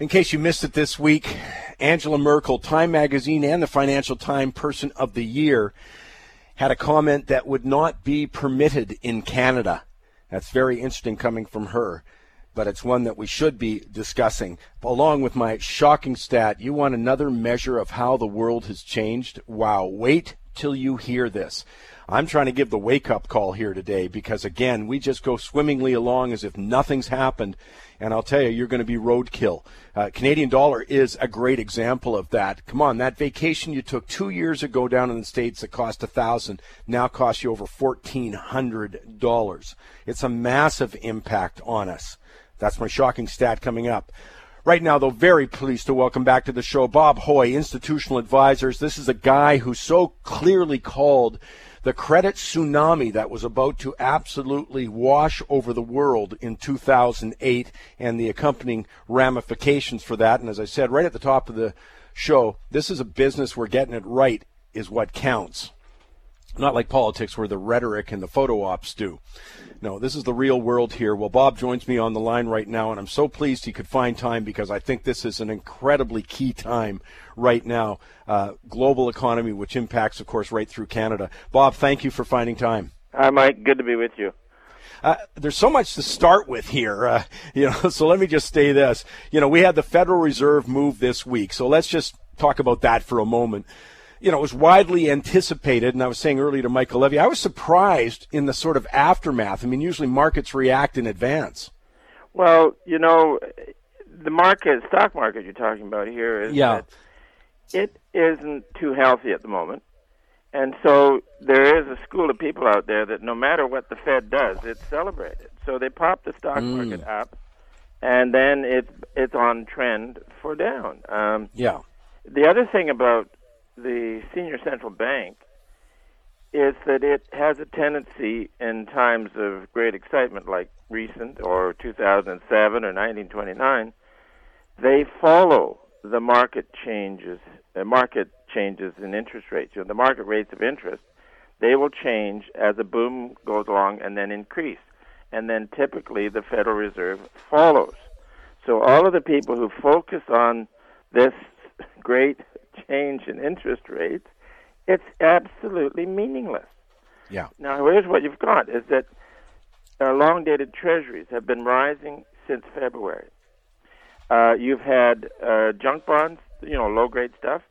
In case you missed it this week, Angela Merkel, Time Magazine and the Financial Times Person of the Year, had a comment that would not be permitted in Canada. That's very interesting coming from her, but it's one that we should be discussing. Along with my shocking stat, you want another measure of how the world has changed? Wow, wait till you hear this. I'm trying to give the wake up call here today because, again, we just go swimmingly along as if nothing's happened. And I'll tell you, you're going to be roadkill. Uh, Canadian dollar is a great example of that. Come on, that vacation you took two years ago down in the States that cost a thousand now costs you over $1,400. It's a massive impact on us. That's my shocking stat coming up. Right now, though, very pleased to welcome back to the show Bob Hoye, Institutional Advisors. This is a guy who so clearly called the credit tsunami that was about to absolutely wash over the world in 2008 and the accompanying ramifications for that. And as I said right at the top of the show, this is a business where getting it right is what counts. Not like politics where the rhetoric and the photo ops do. No, this is the real world here. Well, Bob joins me on the line right now, and I'm so pleased he could find time because I think this is an incredibly key time right now. Uh, global economy, which impacts, of course, right through Canada. Bob, thank you for finding time. Hi, Mike. Good to be with you. Uh, there's so much to start with here, uh, you know. So let me just say this. You know, we had the Federal Reserve move this week, so let's just talk about that for a moment you know, it was widely anticipated, and I was saying earlier to Michael Levy, I was surprised in the sort of aftermath. I mean, usually markets react in advance. Well, you know, the market, stock market you're talking about here is yeah. it isn't too healthy at the moment. And so there is a school of people out there that no matter what the Fed does, it's celebrated. So they pop the stock mm. market up, and then it's it's on trend for down. Um, yeah. The other thing about the senior central bank is that it has a tendency in times of great excitement like recent or 2007 or 1929 they follow the market changes the market changes in interest rates. You know the market rates of interest they will change as a boom goes along and then increase. And then typically the federal reserve follows. So all of the people who focus on this great change in interest rates, it's absolutely meaningless. Yeah. Now, here's what you've got: is that our long-dated treasuries have been rising since February. Uh, you've had uh, junk bonds, you know, low-grade stuff.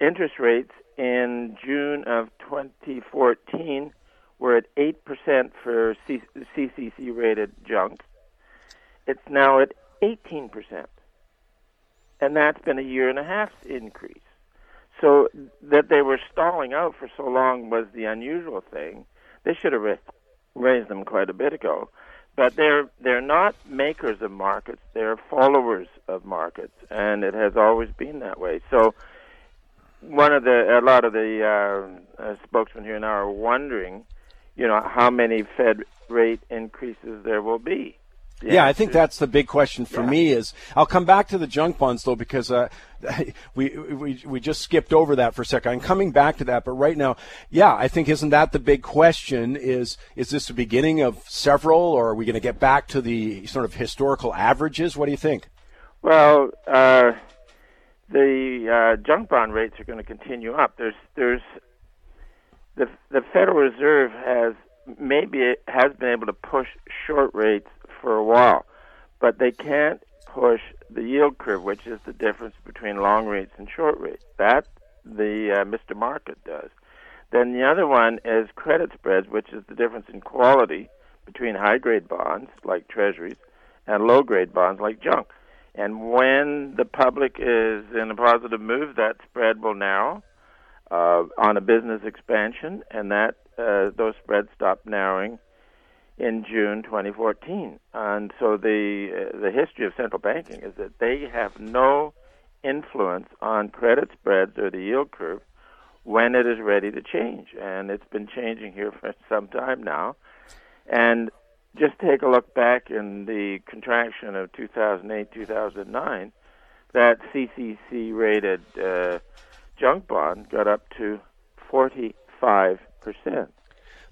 interest rates in June of 2014 were at eight percent for C- CCC-rated junk. It's now at 18 percent and that's been a year and a half increase. So that they were stalling out for so long was the unusual thing. They should have raised them quite a bit ago, but they're they're not makers of markets; they're followers of markets, and it has always been that way. So one of the a lot of the uh, uh, spokesmen here now are wondering, you know, how many Fed rate increases there will be. Yeah, I think that's the big question for yeah. me. Is I'll come back to the junk bonds though because uh, we we we just skipped over that for a second. I'm coming back to that, but right now, yeah, I think isn't that the big question? Is is this the beginning of several, or are we going to get back to the sort of historical averages? What do you think? Well, uh, the uh, junk bond rates are going to continue up. There's there's the the Federal Reserve has maybe it has been able to push short rates for a while, but they can't push the yield curve, which is the difference between long rates and short rates. That the uh, Mr. Market does. Then the other one is credit spreads, which is the difference in quality between high grade bonds like treasuries and low grade bonds like junk. And when the public is in a positive move, that spread will narrow uh, on a business expansion, and that uh, those spreads stop narrowing in June 2014. And so the uh, the history of central banking is that they have no influence on credit spreads or the yield curve when it is ready to change. And it's been changing here for some time now. And just take a look back in the contraction of 2008 2009, that CCC rated uh, junk bond got up to 45 percent.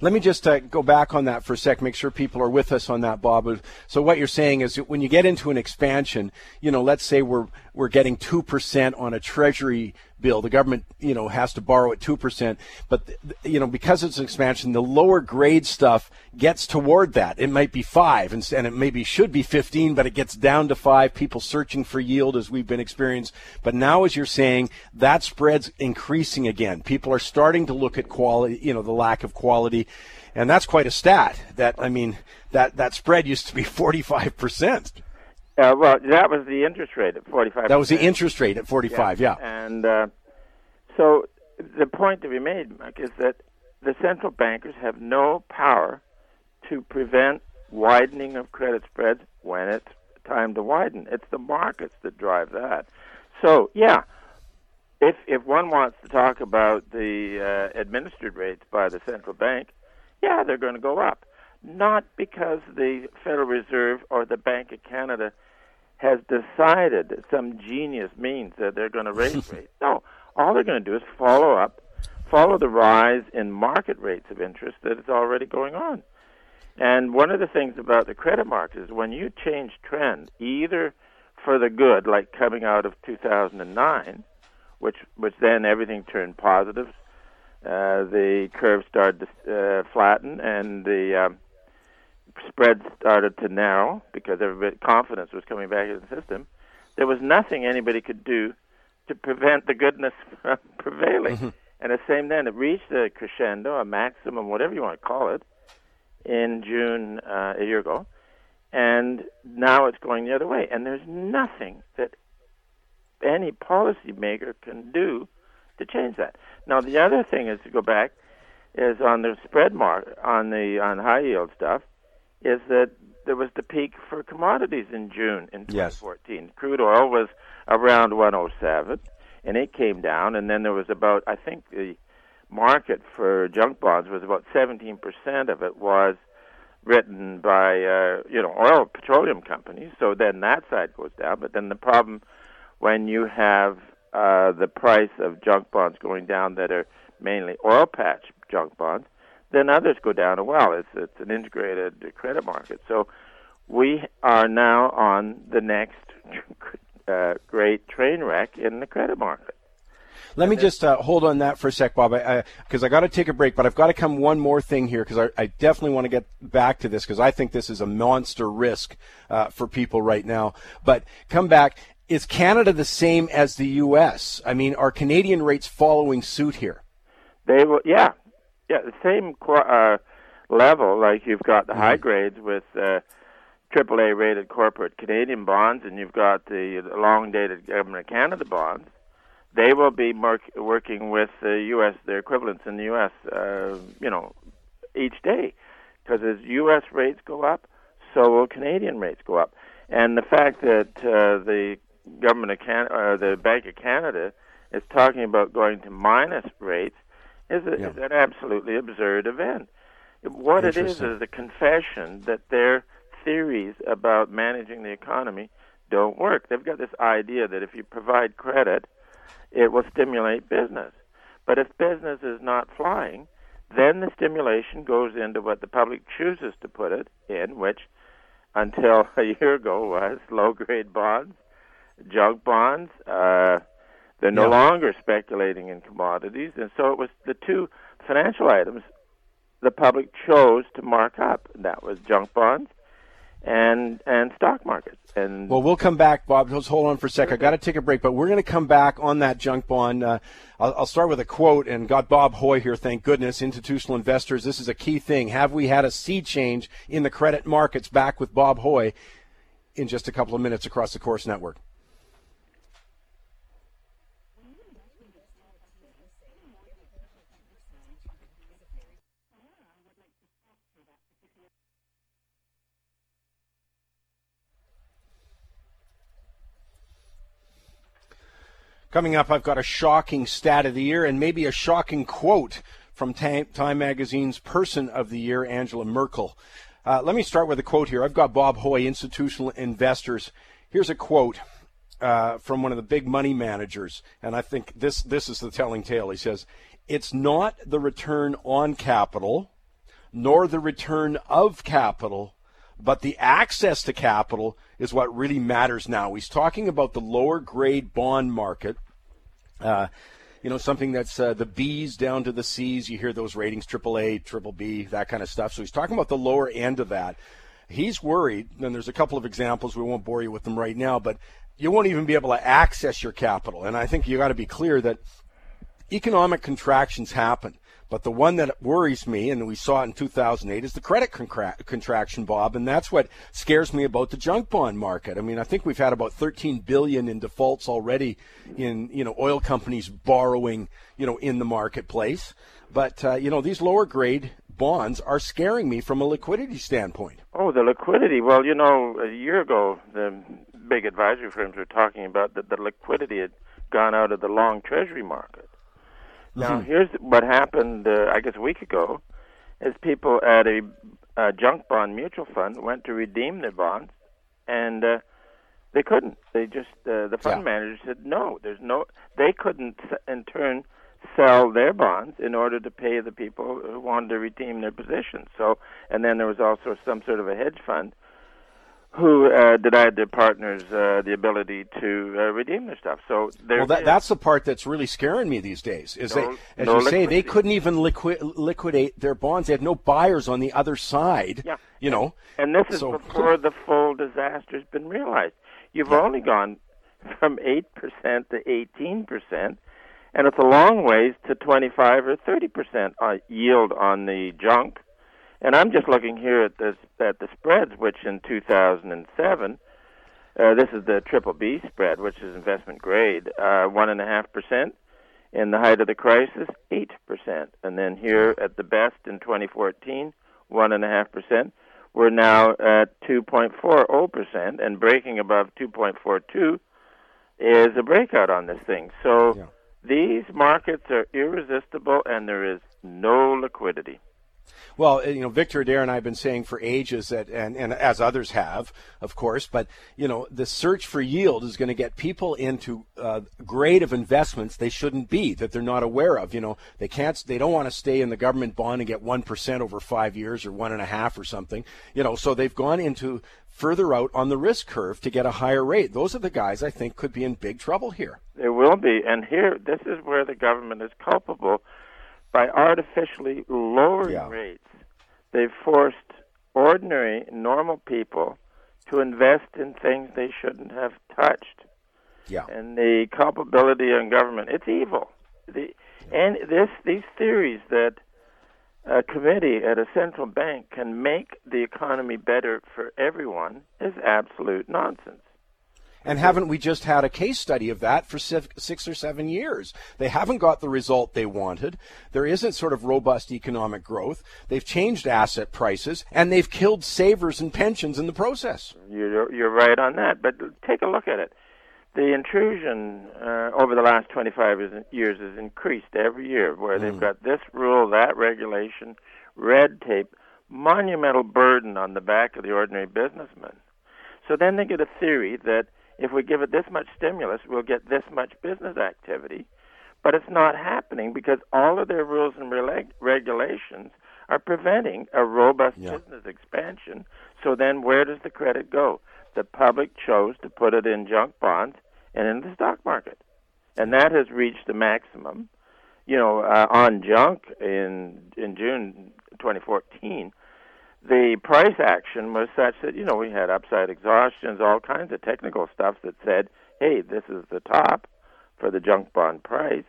Let me just uh, go back on that for a sec, make sure people are with us on that, Bob. So what you're saying is when you get into an expansion, you know, let's say we're we're getting two percent on a treasury bill. The government, you know, has to borrow at two percent, but you know, because it's an expansion, the lower grade stuff gets toward that. It might be five, and, and it maybe should be fifteen, but it gets down to five. People searching for yield as we've been experiencing. But now, as you're saying, that spread's increasing again. People are starting to look at quality, you know, the lack of quality and that's quite a stat. That I mean, that that spread used to be 45 percent. Uh, well, that was the interest rate at 45. That was the interest rate at 45. Yeah, yeah. and uh, so the point to be made, Mike, is that the central bankers have no power to prevent widening of credit spreads when it's time to widen. It's the markets that drive that. So, yeah, if if one wants to talk about the uh, administered rates by the central bank, yeah, they're going to go up. Not because the Federal Reserve or the Bank of Canada has decided that some genius means that they're going to raise rates. No, all they're going to do is follow up, follow the rise in market rates of interest that is already going on. And one of the things about the credit market is when you change trend, either for the good, like coming out of 2009, which which then everything turned positive, uh, the curve started to uh, flatten and the um, spread started to narrow because everybody confidence was coming back in the system. There was nothing anybody could do to prevent the goodness from prevailing. Mm-hmm. And the same then, it reached a crescendo, a maximum, whatever you want to call it, in June uh, a year ago, and now it's going the other way. And there's nothing that any policymaker can do to change that. Now, the other thing is to go back is on the spread mark on the on high yield stuff is that there was the peak for commodities in June in 2014. Yes. Crude oil was around 107, and it came down, and then there was about I think the market for junk bonds was about 17% of it was written by uh, you know oil petroleum companies. So then that side goes down, but then the problem when you have uh, the price of junk bonds going down that are mainly oil patch junk bonds, then others go down as well. It's it's an integrated credit market. So we are now on the next uh, great train wreck in the credit market. Let me just uh, hold on that for a sec, Bob, because I, I, I got to take a break. But I've got to come one more thing here because I, I, definitely want to get back to this because I think this is a monster risk uh, for people right now. But come back is Canada the same as the U.S.? I mean, are Canadian rates following suit here? They will, yeah, yeah, the same uh, level. Like you've got the mm-hmm. high grades with uh, AAA rated corporate Canadian bonds, and you've got the long dated Government of Canada bonds. They will be mark- working with the U.S. their equivalents in the U.S. Uh, you know, each day, because as U.S. rates go up, so will Canadian rates go up. And the fact that uh, the government of Canada, or the Bank of Canada, is talking about going to minus rates is, a, yeah. is an absolutely absurd event. What it is is a confession that their theories about managing the economy don't work. They've got this idea that if you provide credit, it will stimulate business. But if business is not flying, then the stimulation goes into what the public chooses to put it in, which until a year ago was low grade bonds junk bonds. Uh, they're no longer speculating in commodities, and so it was the two financial items the public chose to mark up. That was junk bonds and and stock markets. And well, we'll come back, Bob. Just hold on for a sec. I got to take a break, but we're going to come back on that junk bond. Uh, I'll, I'll, start with a quote, and got Bob Hoye here. Thank goodness, institutional investors. This is a key thing. Have we had a sea change in the credit markets? Back with Bob Hoye in just a couple of minutes across the Corus Network. Coming up, I've got a shocking stat of the year and maybe a shocking quote from Time Magazine's Person of the Year, Angela Merkel. Uh, let me start with a quote here. I've got Bob Hoye, Institutional Investors. Here's a quote uh, from one of the big money managers, and I think this this is the telling tale. He says, "It's not the return on capital nor the return of capital, but the access to capital is what really matters now. He's talking about the lower grade bond market. Uh, you know, something that's uh, the B's down to the C's. You hear those ratings, triple A, triple B, that kind of stuff. So he's talking about the lower end of that. He's worried, and there's a couple of examples. We won't bore you with them right now, but you won't even be able to access your capital. And I think you got to be clear that economic contractions happen. But the one that worries me, and we saw it in 2008, is the credit contra- contraction, Bob, and that's what scares me about the junk bond market. I mean, I think we've had about 13 billion in defaults already in you know oil companies borrowing you know in the marketplace. But uh, you know these lower grade bonds are scaring me from a liquidity standpoint. Oh, the liquidity. Well, you know, a year ago, the big advisory firms were talking about that the liquidity had gone out of the long treasury market. Now, mm-hmm. here's what happened, uh, I guess, a week ago, is people at a, a junk bond mutual fund went to redeem their bonds, and uh, they couldn't. They just uh, the fund yeah. manager said no. There's no. They couldn't in turn sell their bonds in order to pay the people who wanted to redeem their positions. So, and then there was also some sort of a hedge fund who uh, denied their partners uh, the ability to uh, redeem their stuff. So well, that, that's the part that's really scaring me these days. Is no, they, as no you say, they couldn't even liqui- liquidate their bonds. They had no buyers on the other side. Yeah. You know. And this is so, before the full disaster's been realized. You've yeah. only gone from eight percent to eighteen percent, and it's a long ways to twenty-five or thirty percent uh, yield on the junk and I'm just looking here at this at the spreads, which in 2007, uh, this is the triple B spread, which is investment grade, uh, one and a half percent. In the height of the crisis, eight percent, and then here at the best in 2014, one and a half percent. We're now at 2.40 percent, and breaking above 2.42 is a breakout on this thing. So yeah. these markets are irresistible, and there is no liquidity. Well, uh, you know, Victor Adair and I have been saying for ages that, and, and as others have, of course, but, you know, the search for yield is going to get people into uh, grade of investments they shouldn't be, that they're not aware of. You know, they can't, they don't want to stay in the government bond and get 1% over five years or one and a half or something. You know, so they've gone into further out on the risk curve to get a higher rate. Those are the guys I think could be in big trouble here. They will be. And here, this is where the government is culpable by artificially lowering yeah. rates, they've forced ordinary, normal people to invest in things they shouldn't have touched. Yeah. And the culpability on government, it's evil. The, and this these theories that a committee at a central bank can make the economy better for everyone is absolute nonsense. And haven't we just had a case study of that for six or seven years? They haven't got the result they wanted. There isn't sort of robust economic growth. They've changed asset prices and they've killed savers and pensions in the process. You're, you're right on that. But take a look at it. The intrusion uh, over the last 25 years has increased every year, where mm. they've got this rule, that regulation, red tape, monumental burden on the back of the ordinary businessman. So then they get a theory that if we give it this much stimulus, we'll get this much business activity. But it's not happening because all of their rules and reg- regulations are preventing a robust yeah. business expansion. So then where does the credit go? The public chose to put it in junk bonds and in the stock market. And that has reached the maximum. You know, uh, on junk in in June 2014, the price action was such that you know we had upside exhaustions, all kinds of technical stuff that said, "Hey, this is the top for the junk bond price."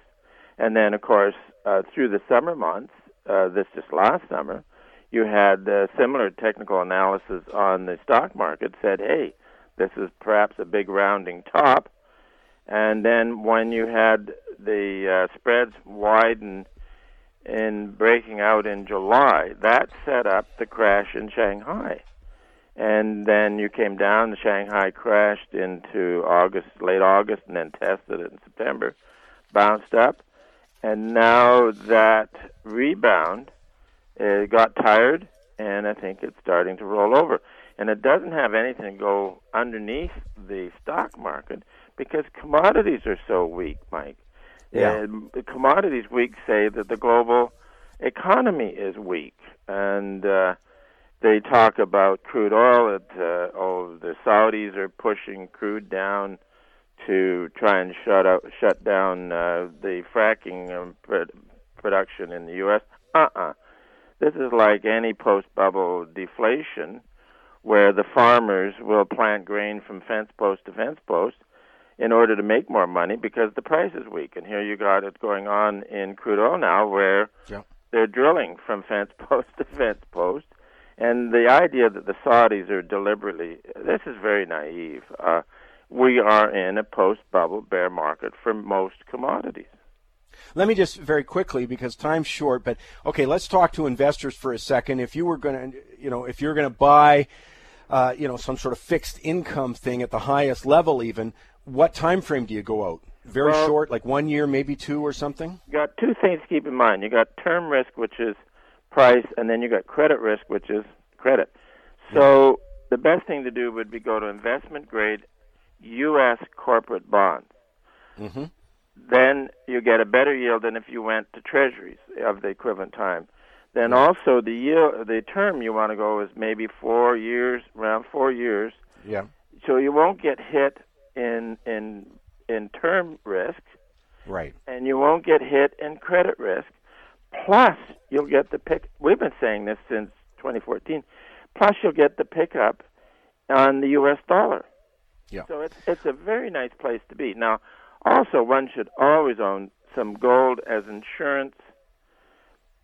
And then, of course, uh, through the summer months, uh, this just last summer, you had uh, similar technical analysis on the stock market said, "Hey, this is perhaps a big rounding top." And then when you had the uh, spreads widen in breaking out in July, that set up the crash in Shanghai. And then you came down, the Shanghai crashed into August, late August, and then tested it in September, bounced up, and now that rebound it got tired, and I think it's starting to roll over. And it doesn't have anything to go underneath the stock market because commodities are so weak, Mike. Yeah. And commodities weak say that the global economy is weak, and uh, they talk about crude oil. That uh, oh, the Saudis are pushing crude down to try and shut out, shut down uh, the fracking pr- production in the U.S. Uh-uh. This is like any post-bubble deflation, where the farmers will plant grain from fence post to fence post in order to make more money because the price is weak. And here you got it going on in crude oil now, where yeah. they're drilling from fence post to fence post. And the idea that the Saudis are deliberately, this is very naive. Uh, we are in a post bubble bear market for most commodities. Let me just very quickly, because time's short, but okay, let's talk to investors for a second. If you were going to, you know, if you're going to buy, uh, you know, some sort of fixed income thing at the highest level, even, what time frame do you go out? Very well, short, like one year, maybe two or something? You got two things to keep in mind. You got term risk, which is price, and then you got credit risk, which is credit. So the best thing to do would be go to investment grade U.S. corporate bonds. Mm-hmm. Then you get a better yield than if you went to treasuries of the equivalent time. Then also the yield, the term you want to go is maybe four years, around four years. Yeah. So you won't get hit in in in term risk, Right. and you won't get hit in credit risk. Plus, you'll get the pick. We've been saying this since 2014. Plus, you'll get the pickup on the U.S. dollar. Yeah. So it's it's a very nice place to be. Now, also one should always own some gold as insurance,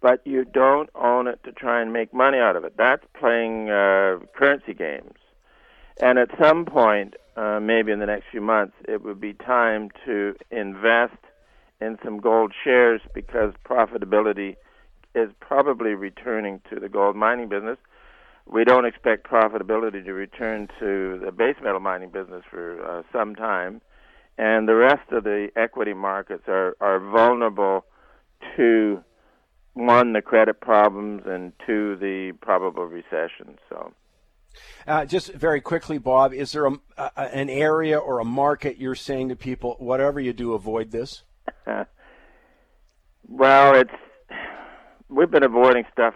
but you don't own it to try and make money out of it. That's playing uh, currency games. And at some point, uh, maybe in the next few months, it would be time to invest in some gold shares because profitability is probably returning to the gold mining business. We don't expect profitability to return to the base metal mining business for uh, some time, and the rest of the equity markets are, are vulnerable to one the credit problems and two the probable recession. So. Uh, just very quickly, Bob, is there a, a, an area or a market you're saying to people, whatever you do, avoid this? well, it's we've been avoiding stuff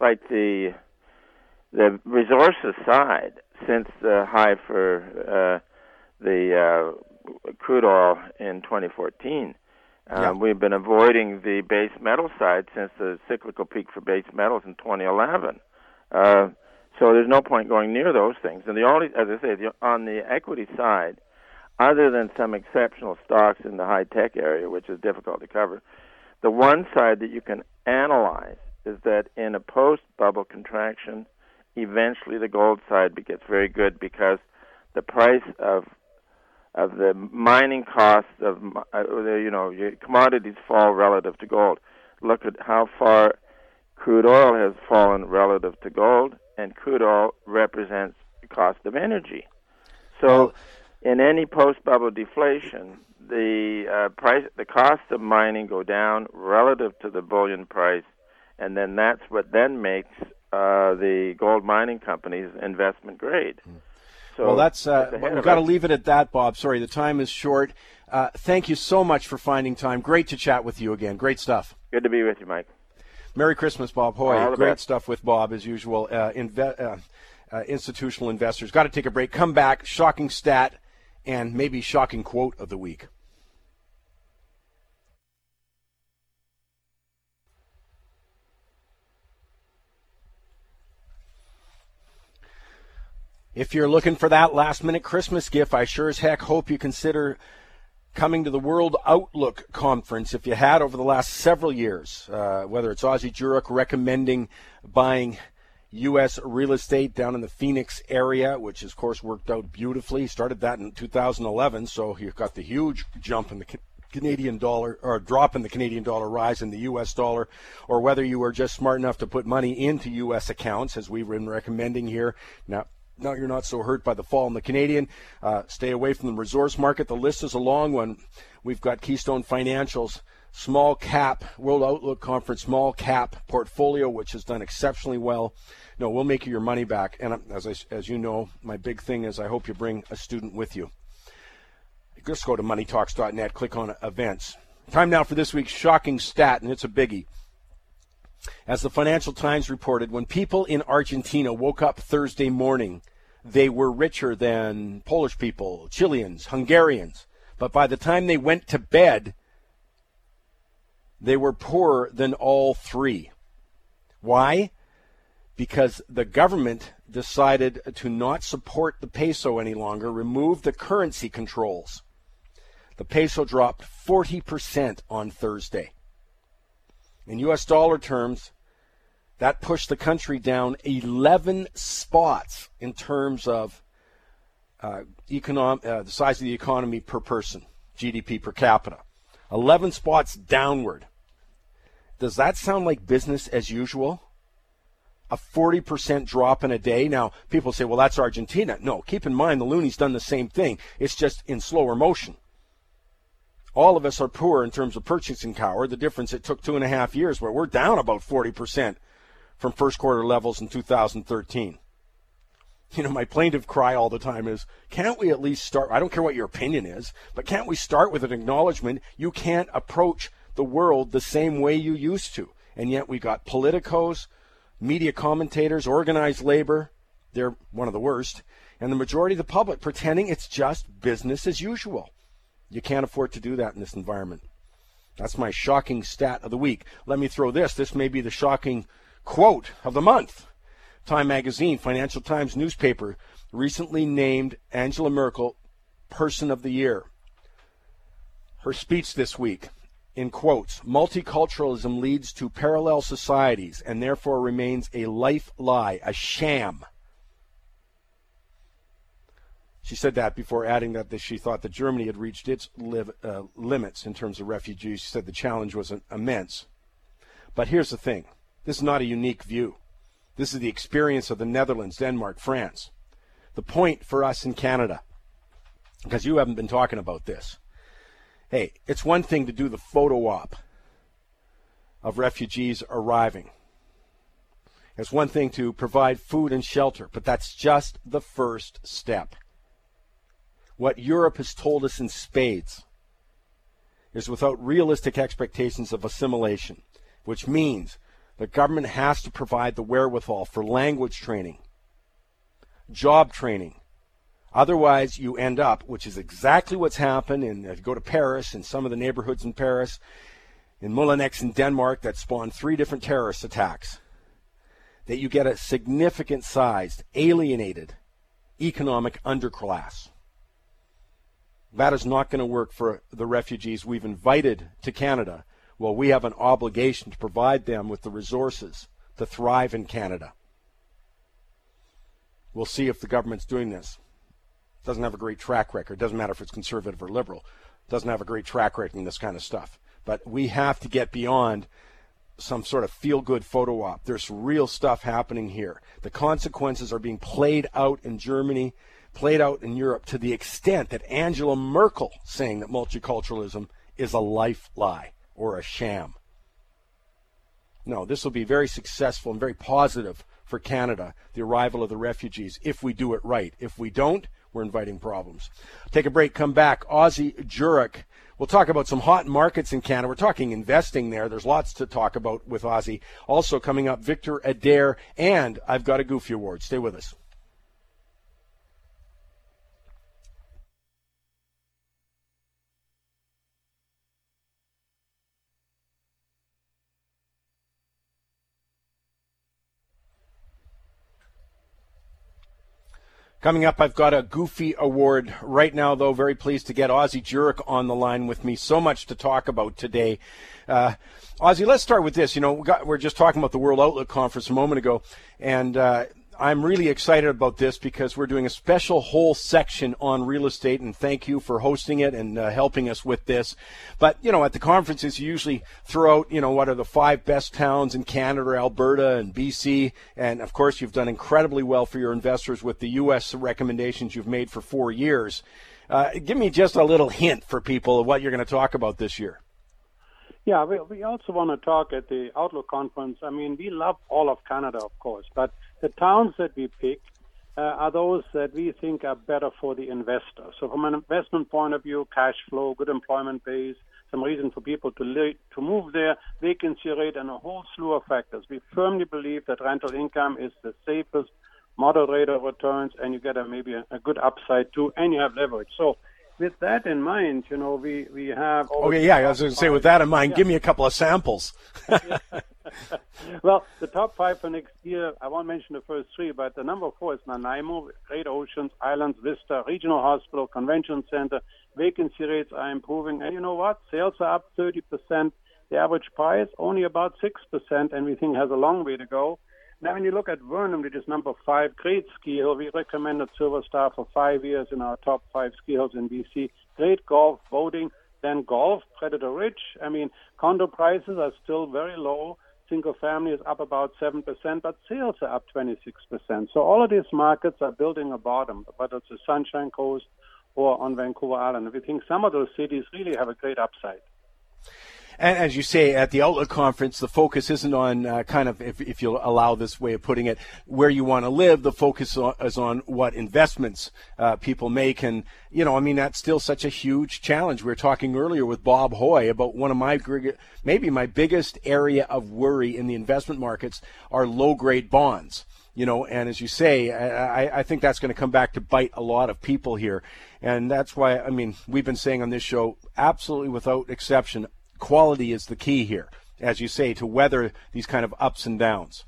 like the the resources side since the high for uh, the uh, crude oil in 2014. Yeah. Um, we've been avoiding the base metal side since the cyclical peak for base metals in 2011. Uh, so there's no point going near those things. And the only, as I say, the, on the equity side, other than some exceptional stocks in the high tech area, which is difficult to cover, the one side that you can analyze is that in a post bubble contraction, eventually the gold side gets very good because the price of of the mining costs of uh, you know your commodities fall relative to gold. Look at how far crude oil has fallen relative to gold, and crude oil represents the cost of energy. So, in any post-bubble deflation, the uh, price, the costs of mining go down relative to the bullion price, and then that's what then makes uh, the gold mining companies investment grade. So well, that's uh, we've got to leave it at that, Bob. Sorry, the time is short. Uh, thank you so much for finding time. Great to chat with you again. Great stuff. Good to be with you, Mike. Merry Christmas, Bob Hoye. Great best. stuff with Bob as usual. Uh, inve- uh, uh, institutional investors. Got to take a break. Come back. Shocking stat and maybe shocking quote of the week. If you're looking for that last minute Christmas gift, I sure as heck hope you consider coming to the World Outlook Conference if you had over the last several years, uh, whether it's Ozzie Jurock recommending buying U.S. real estate down in the Phoenix area, which of course worked out beautifully. He Started that in 2011, so you've got the huge jump in the Canadian dollar or drop in the Canadian dollar, rise in the U.S. dollar, or whether you were just smart enough to put money into U.S. accounts, as we've been recommending here. Now, now you're not so hurt by the fall in the Canadian. Uh, stay away from the resource market. The list is a long one. We've got Keystone Financials small cap World Outlook Conference small cap portfolio, which has done exceptionally well. No, we'll make you your money back. And uh, as I, as you know, my big thing is I hope you bring a student with you. Just go to moneytalks.net, click on events. Time now for this week's shocking stat, and it's a biggie. As the Financial Times reported, when people in Argentina woke up Thursday morning, they were richer than Polish people, Chileans, Hungarians. But by the time they went to bed, they were poorer than all three. Why? Because the government decided to not support the peso any longer, remove the currency controls. The peso dropped 40% on Thursday. In US dollar terms, that pushed the country down 11 spots in terms of uh, uh, the size of the economy per person, GDP per capita. 11 spots downward. Does that sound like business as usual? A 40% drop in a day. Now, people say, well, that's Argentina. No, keep in mind the loonie's done the same thing. It's just in slower motion. All of us are poor in terms of purchasing power. The difference, it took two and a half years where we're down about 40% from first quarter levels in 2013. You know, my plaintive cry all the time is, can't we at least start? I don't care what your opinion is, but can't we start with an acknowledgement you can't approach the world the same way you used to. And yet we got politicos, media commentators, organized labor, they're one of the worst, and the majority of the public pretending it's just business as usual. You can't afford to do that in this environment. That's my shocking stat of the week. Let me throw this. This may be the shocking quote of the month. Time magazine, Financial Times newspaper, recently named Angela Merkel Person of the Year. Her speech this week in quotes, multiculturalism leads to parallel societies and therefore remains a life lie, a sham. She said that before adding that she thought that Germany had reached its live, uh, limits in terms of refugees. She said the challenge was immense. But here's the thing this is not a unique view. This is the experience of the Netherlands, Denmark, France. The point for us in Canada, because you haven't been talking about this, Hey, it's one thing to do the photo op of refugees arriving. It's one thing to provide food and shelter, but that's just the first step. What Europe has told us in spades is without realistic expectations of assimilation, which means the government has to provide the wherewithal for language training, job training, Otherwise, you end up, which is exactly what's happened. And if you go to Paris and some of the neighborhoods in Paris, in Molenbeek in Denmark, that spawned three different terrorist attacks, that you get a significant sized, alienated economic underclass. That is not going to work for the refugees we've invited to Canada. Well, we have an obligation to provide them with the resources to thrive in Canada. We'll see if the government's doing this doesn't have a great track record. Doesn't matter if it's conservative or liberal. Doesn't have a great track record in this kind of stuff. But we have to get beyond some sort of feel good photo op. There's real stuff happening here. The consequences are being played out in Germany, played out in Europe to the extent that Angela Merkel saying that multiculturalism is a life lie or a sham. No, this will be very successful and very positive for Canada, the arrival of the refugees, if we do it right. If we don't, we're inviting problems. Take a break, come back. Ozzie Jurock. We'll talk about some hot markets in Canada. We're talking investing there. There's lots to talk about with Ozzie. Also coming up, Victor Adair, and I've got a Goofy Award. Stay with us. Coming up, I've got a Goofy Award right now, though. Very pleased to get Ozzie Jurock on the line with me. So much to talk about today. Uh, Ozzie, let's start with this. You know, we are just talking about the World Outlook Conference a moment ago, and uh, I'm really excited about this because we're doing a special whole section on real estate, and thank you for hosting it and uh, helping us with this. But you know, at the conferences, you usually throw out, you know, what are the five best towns in Canada, Alberta, and BC, and of course, you've done incredibly well for your investors with the U.S. recommendations you've made for four years. Uh, give me just a little hint for people of what you're going to talk about this year. Yeah, we, we also want to talk at the Outlook conference. I mean, we love all of Canada, of course, but the towns that we pick uh, are those that we think are better for the investor. So, from an investment point of view, cash flow, good employment base, some reason for people to to move there, vacancy rate, and a whole slew of factors. We firmly believe that rental income is the safest moderate rate of returns, and you get a maybe a, a good upside too, and you have leverage. So with that in mind, you know, we, we have. Okay, yeah, I was going to say, with that in mind, yeah. give me a couple of samples. well, the top five for next year, I won't mention the first three, but the number four is Nanaimo, Great Oceans, Islands, Vista, Regional Hospital, Convention Center. Vacancy rates are improving. And you know what? Sales are up 30%. The average price only about 6%, and we think has a long way to go. Now, when you look at Vernon, which is number five, great ski hill. We recommended Silver Star for five years in our top five ski hills in BC. Great golf, boating, then golf, Predator Ridge. I mean, condo prices are still very low. Single family is up about 7%, but sales are up 26%. So all of these markets are building a bottom, whether it's the Sunshine Coast or on Vancouver Island. We think some of those cities really have a great upside. And as you say at the Outlook conference, the focus isn't on uh, kind of, if, if you'll allow this way of putting it, where you want to live. The focus is on what investments uh, people make. And, you know, I mean, that's still such a huge challenge. We were talking earlier with Bob Hoye about one of my, maybe my biggest area of worry in the investment markets are low grade bonds you know, and as you say, I, I think that's going to come back to bite a lot of people here. And that's why, I mean, we've been saying on this show, absolutely without exception, quality is the key here, as you say, to weather these kind of ups and downs.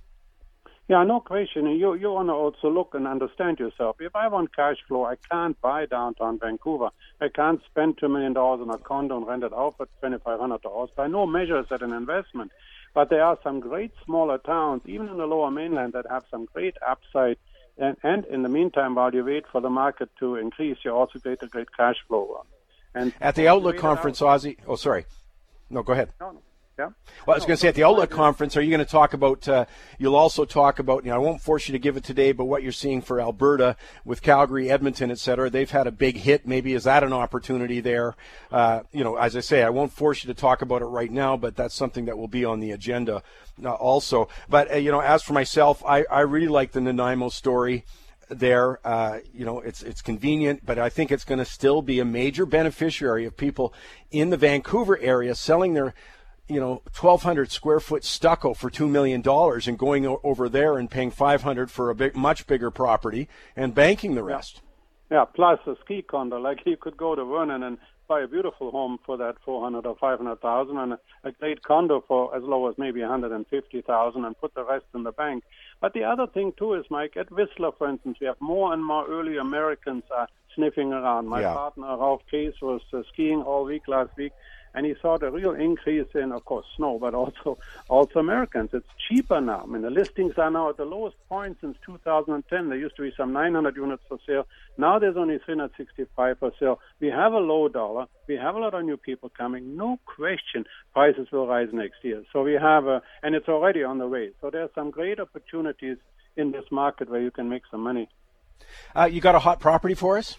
Yeah, no question. You you want to also look and understand yourself. If I want cash flow, I can't buy downtown Vancouver. I can't spend two million dollars on a condo and rent it out for twenty five hundred dollars. By no measure is that an investment. But there are some great smaller towns, even in the lower mainland, that have some great upside. And, and in the meantime, while you wait for the market to increase, you also get a great cash flow. And at the Outlook conference, out, Ozzie. Oh, sorry. No, go ahead. No, no. Yeah. Well, I was going to say at the Outlook conference, are you going to talk about? Uh, you'll also talk about. You know, I won't force you to give it today, but what you're seeing for Alberta with Calgary, Edmonton, et cetera. They've had a big hit. Maybe is that an opportunity there? Uh, you know, as I say, I won't force you to talk about it right now, but that's something that will be on the agenda uh, also. But uh, you know, as for myself, I, I really like the Nanaimo story there. Uh, you know, it's it's convenient, but I think it's going to still be a major beneficiary of people in the Vancouver area selling their, you know, 1,200 square foot stucco for two million dollars and going o- over there and paying 500 for a big, much bigger property and banking the rest. Yeah. yeah, plus a ski condo. Like you could go to Vernon and buy a beautiful home for that 400 or 500,000 and a, great condo for as low as maybe 150,000 and put the rest in the bank. But the other thing too is, Mike, at Whistler, for instance, we have more and more early Americans are sniffing around. My yeah. partner Ralph Case was uh, skiing all week last week, and he saw the real increase in, of course, snow, but also also Americans. It's cheaper now. I mean, the listings are now at the lowest point since 2010. There used to be some 900 units for sale. Now there's only 365 for sale. We have a low dollar. We have a lot of new people coming. No question, prices will rise next year. So we have, a, and it's already on the way. So there's some great opportunities in this market where you can make some money. Uh, you got a hot property for us?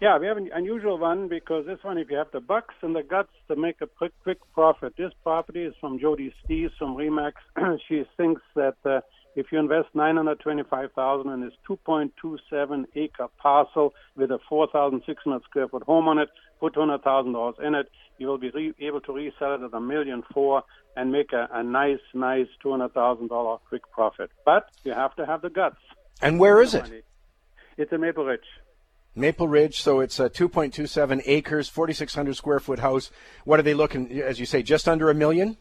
Yeah, we have an unusual one because this one, if you have the bucks and the guts to make a quick, quick profit, this property is from Jody Stees from Remax. she thinks that uh, if you invest 925,000 in this 2.27 acre parcel with a 4,600 square foot home on it, put $200,000 in it, you will be re- able to resell it at a million four and make a, a nice, nice $200,000 quick profit. But you have to have the guts. And where is it? It's in Maple Ridge. Maple Ridge, so it's a 2.27 acres, 4,600 square foot house. What are they looking, as you say, just under a million?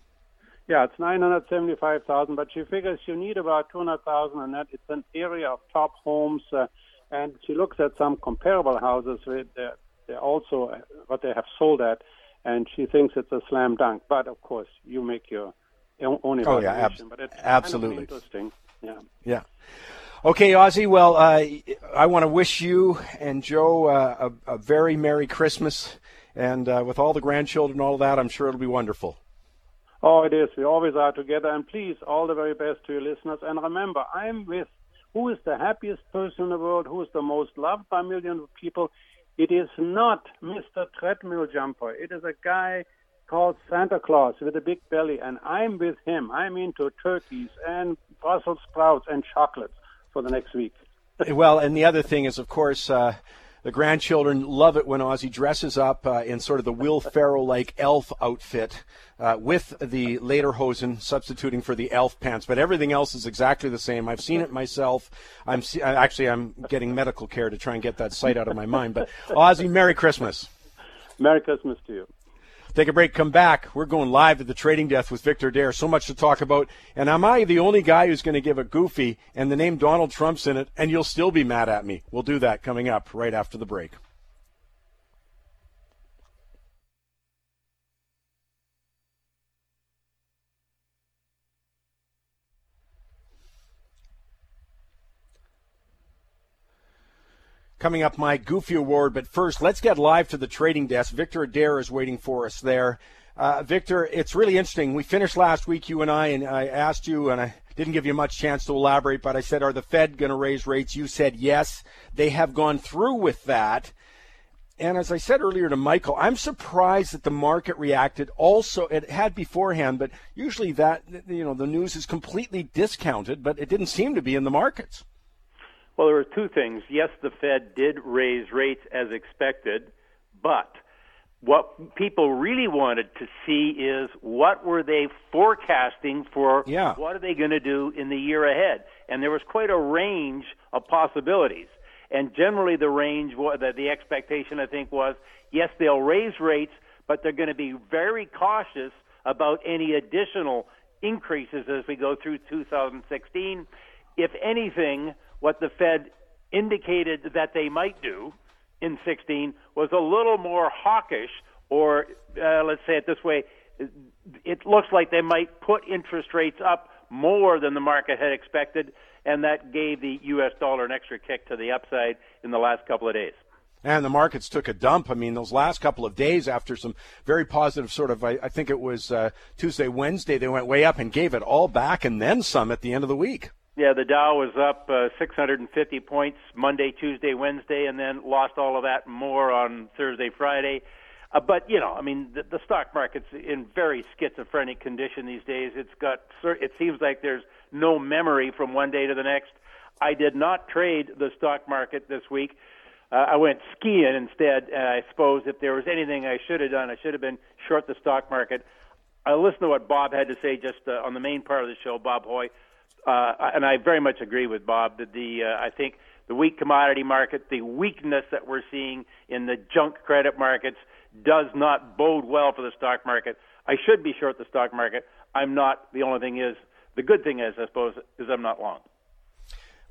Yeah, it's 975,000, but she figures you need about 200,000 and that. It's an area of top homes, uh, and she looks at some comparable houses with uh, they're also uh, what they have sold at, and she thinks it's a slam dunk. But of course, you make your own evaluation. Oh yeah, ab- but it's absolutely kind of interesting. Yeah. Yeah. Okay, Ozzie. Well, uh, I want to wish you and Joe uh, a, a, very Merry Christmas. And uh, with all the grandchildren and all that, I'm sure it'll be wonderful. Oh, it is. We always are together. And please, all the very best to your listeners. And remember, I'm with who is the happiest person in the world, who is the most loved by millions of people. It is not Mr. Treadmill Jumper. It is a guy called Santa Claus with a big belly. And I'm with him. I'm into turkeys and Brussels sprouts and chocolates for the next week. well, and the other thing is, of course, uh, The grandchildren love it when Ozzy dresses up uh, in sort of the Will Ferrell like elf outfit uh, with the lederhosen substituting for the elf pants, but everything else is exactly the same. I've seen it myself. I'm see- actually I'm getting medical care to try and get that sight out of my mind. But Ozzy, Merry Christmas. Merry Christmas to you. Take a break, come back. We're going live at the trading desk with Victor Adair. So much to talk about. And am I the only guy who's going to give a goofy and the name Donald Trump's in it and you'll still be mad at me? We'll do that coming up right after the break. Coming up, my Goofy Award. But first, let's get live to the trading desk. Victor Adair is waiting for us there. Uh, Victor, it's really interesting. We finished last week, you and I, and I asked you, and I didn't give you much chance to elaborate, but I said, Are the Fed going to raise rates? You said yes. They have gone through with that. And as I said earlier to Michael, I'm surprised that the market reacted. Also, it had beforehand, but usually that, you know, the news is completely discounted, but it didn't seem to be in the markets. Well, there were two things. Yes, the Fed did raise rates as expected, but what people really wanted to see is what were they forecasting for yeah. what are they going to do in the year ahead and there was quite a range of possibilities and generally the range the, the expectation i think was yes they'll raise rates but they're going to be very cautious about any additional increases as we go through 2016 if anything what the Fed indicated that they might do in 16 was a little more hawkish, or uh, let's say it this way, it looks like they might put interest rates up more than the market had expected, and that gave the U.S. dollar an extra kick to the upside in the last couple of days. And the markets took a dump. I mean, those last couple of days after some very positive sort of, I, I think it was uh, Tuesday, Wednesday, they went way up and gave it all back and then some at the end of the week. Yeah, the Dow was up uh, 650 points Monday, Tuesday, Wednesday, and then lost all of that more on Thursday, Friday. Uh, but you know, I mean, the, the stock market's in very schizophrenic condition these days. It's got. It seems like there's no memory from one day to the next. I did not trade the stock market this week. Uh, I went skiing instead. And I suppose if there was anything I should have done, I should have been short the stock market. I listened to what Bob had to say just uh, on the main part of the show, Bob Hoye uh, and I very much agree with Bob that the uh, I think the weak commodity market, the weakness that we're seeing in the junk credit markets, does not bode well for the stock market. I should be short the stock market. I'm not. The only thing is, the good thing is, I suppose, is I'm not long.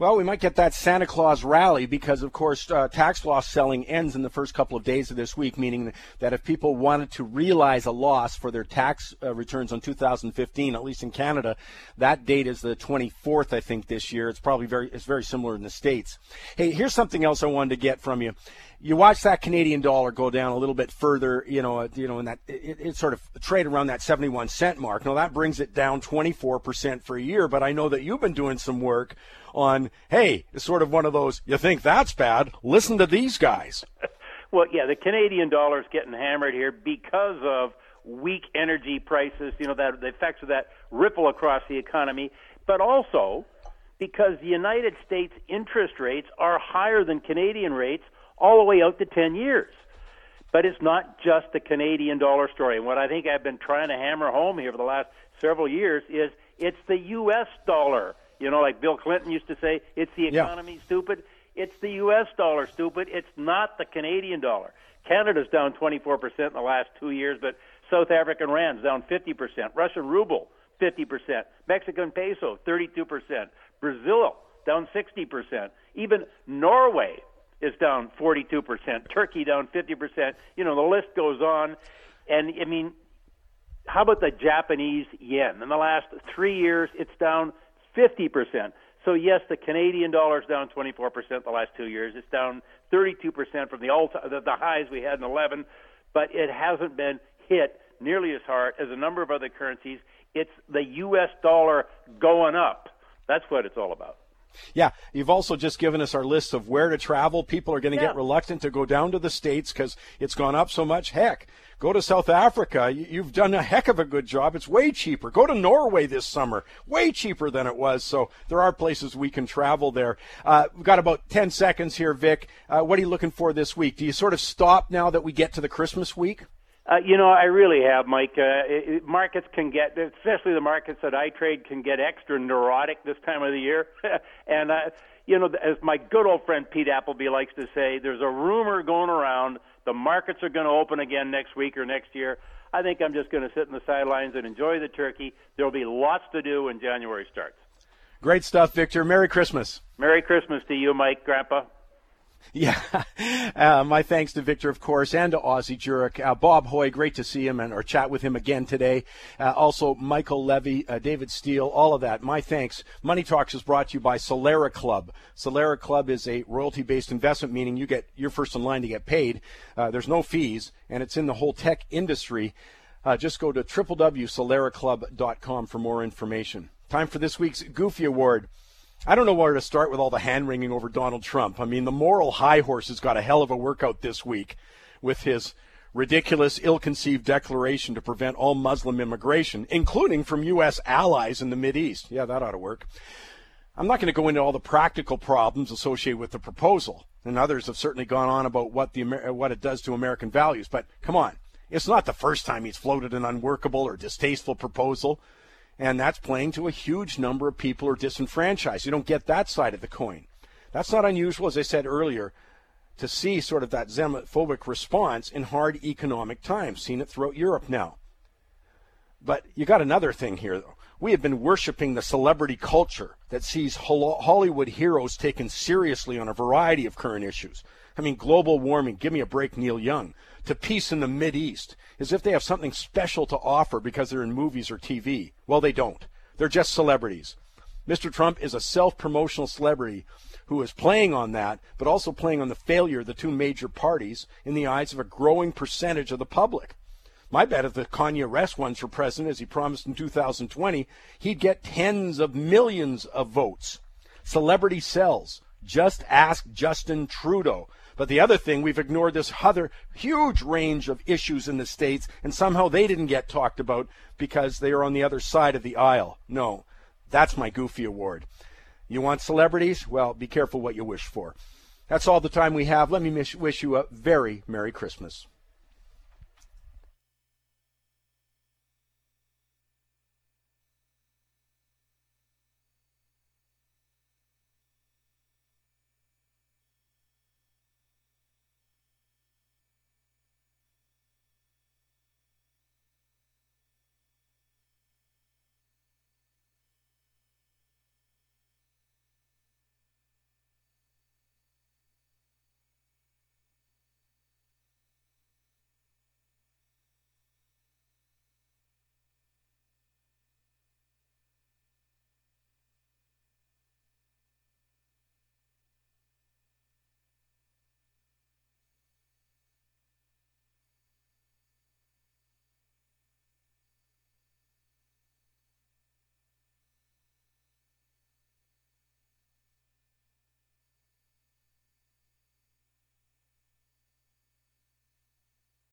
Well, we might get that Santa Claus rally because, of course, uh, tax loss selling ends in the first couple of days of this week, meaning that if people wanted to realize a loss for their tax uh, returns on 2015, at least in Canada, that date is the 24th, I think, this year. It's probably very, it's very similar in the States. Hey, here's something else I wanted to get from you you watch that Canadian dollar go down a little bit further, you know, you know, in that it, it, sort of trade around that 71 cent mark. Now that brings it down 24% for a year, but I know that you've been doing some work on, hey, it's sort of one of those, you think that's bad? Listen to these guys. well, yeah, the Canadian dollar is getting hammered here because of weak energy prices, you know, that the effects of that ripple across the economy, but also because the United States interest rates are higher than Canadian rates all the way out to 10 years. But it's not just the Canadian dollar story. And what I think I've been trying to hammer home here for the last several years is it's the U.S. dollar. You know, like Bill Clinton used to say, it's the economy, yeah. stupid. It's the U.S. dollar, stupid. It's not the Canadian dollar. Canada's down 24% in the last two years, but South African rand's down 50%. Russian ruble, 50%. Mexican peso, 32%. Brazil, down 60%. Even Norway, is down 42%, Turkey down 50%. You know, the list goes on. And I mean, how about the Japanese yen? In the last three years, it's down 50%. So yes, the Canadian dollar is down 24% the last two years. It's down 32% from the, all the, the highs we had in 11, but it hasn't been hit nearly as hard as a number of other currencies. It's the U.S. dollar going up. That's what it's all about. Yeah, you've also just given us our list of where to travel. People are going to Yeah. get reluctant to go down to the States because it's gone up so much. Heck, go to South Africa. You- You've done a heck of a good job. It's way cheaper. Go to Norway this summer. Way cheaper than it was. So there are places we can travel there. Uh, we've got about 10 seconds here, Vic. Uh, what are you looking for this week? Do you sort of stop now that we get to the Christmas week? Uh, you know, I really have, Mike. Uh, it, markets can get, especially the markets that I trade, can get extra neurotic this time of the year. and, uh, you know, as my good old friend Pete Appleby likes to say, there's a rumor going around the markets are going to open again next week or next year. I think I'm just going to sit in the sidelines and enjoy the turkey. There'll be lots to do when January starts. Great stuff, Victor. Merry Christmas. Merry Christmas to you, Mike, Grandpa. Yeah. Uh, my thanks to Victor, of course, and to Ozzie Jurock. Uh, Bob Hoye, great to see him and or chat with him again today. Uh, also, Michael Levy, uh, David Steele, all of that. My thanks. Money Talks is brought to you by Solera Club. Solera Club is a royalty-based investment, meaning you get you're first in line to get paid. Uh, there's no fees, and it's in the whole tech industry. Uh, just go to www.soleraclub.com for more information. Time for this week's Goofy Award. I don't know where to start with all the hand wringing over Donald Trump. I mean, the moral high horse has got a hell of a workout this week with his ridiculous, ill conceived declaration to prevent all Muslim immigration, including from U.S. allies in the East. Yeah, that ought to work. I'm not going to go into all the practical problems associated with the proposal, and others have certainly gone on about what the what it does to American values. But come on, it's not the first time he's floated an unworkable or distasteful proposal, and that's playing to a huge number of people who are disenfranchised. You don't get that side of the coin. That's not unusual, as I said earlier, to see sort of that xenophobic response in hard economic times. Seen it throughout Europe now. But you got another thing here, though. We have been worshiping the celebrity culture that sees Hollywood heroes taken seriously on a variety of current issues. I mean, global warming, give me a break, Neil Young, to peace in the Mid East, as if they have something special to offer because they're in movies or TV. Well, they don't. They're just celebrities. Mr. Trump is a self promotional celebrity who is playing on that, but also playing on the failure of the two major parties in the eyes of a growing percentage of the public. My bet if the Kanye West runs for president, as he promised in 2020, he'd get tens of millions of votes. Celebrity sells. Just ask Justin Trudeau. But the other thing, we've ignored this other huge range of issues in the states, and somehow they didn't get talked about because they are on the other side of the aisle. No, that's my goofy award. You want celebrities? Well, be careful what you wish for. That's all the time we have. Let me wish you a very Merry Christmas.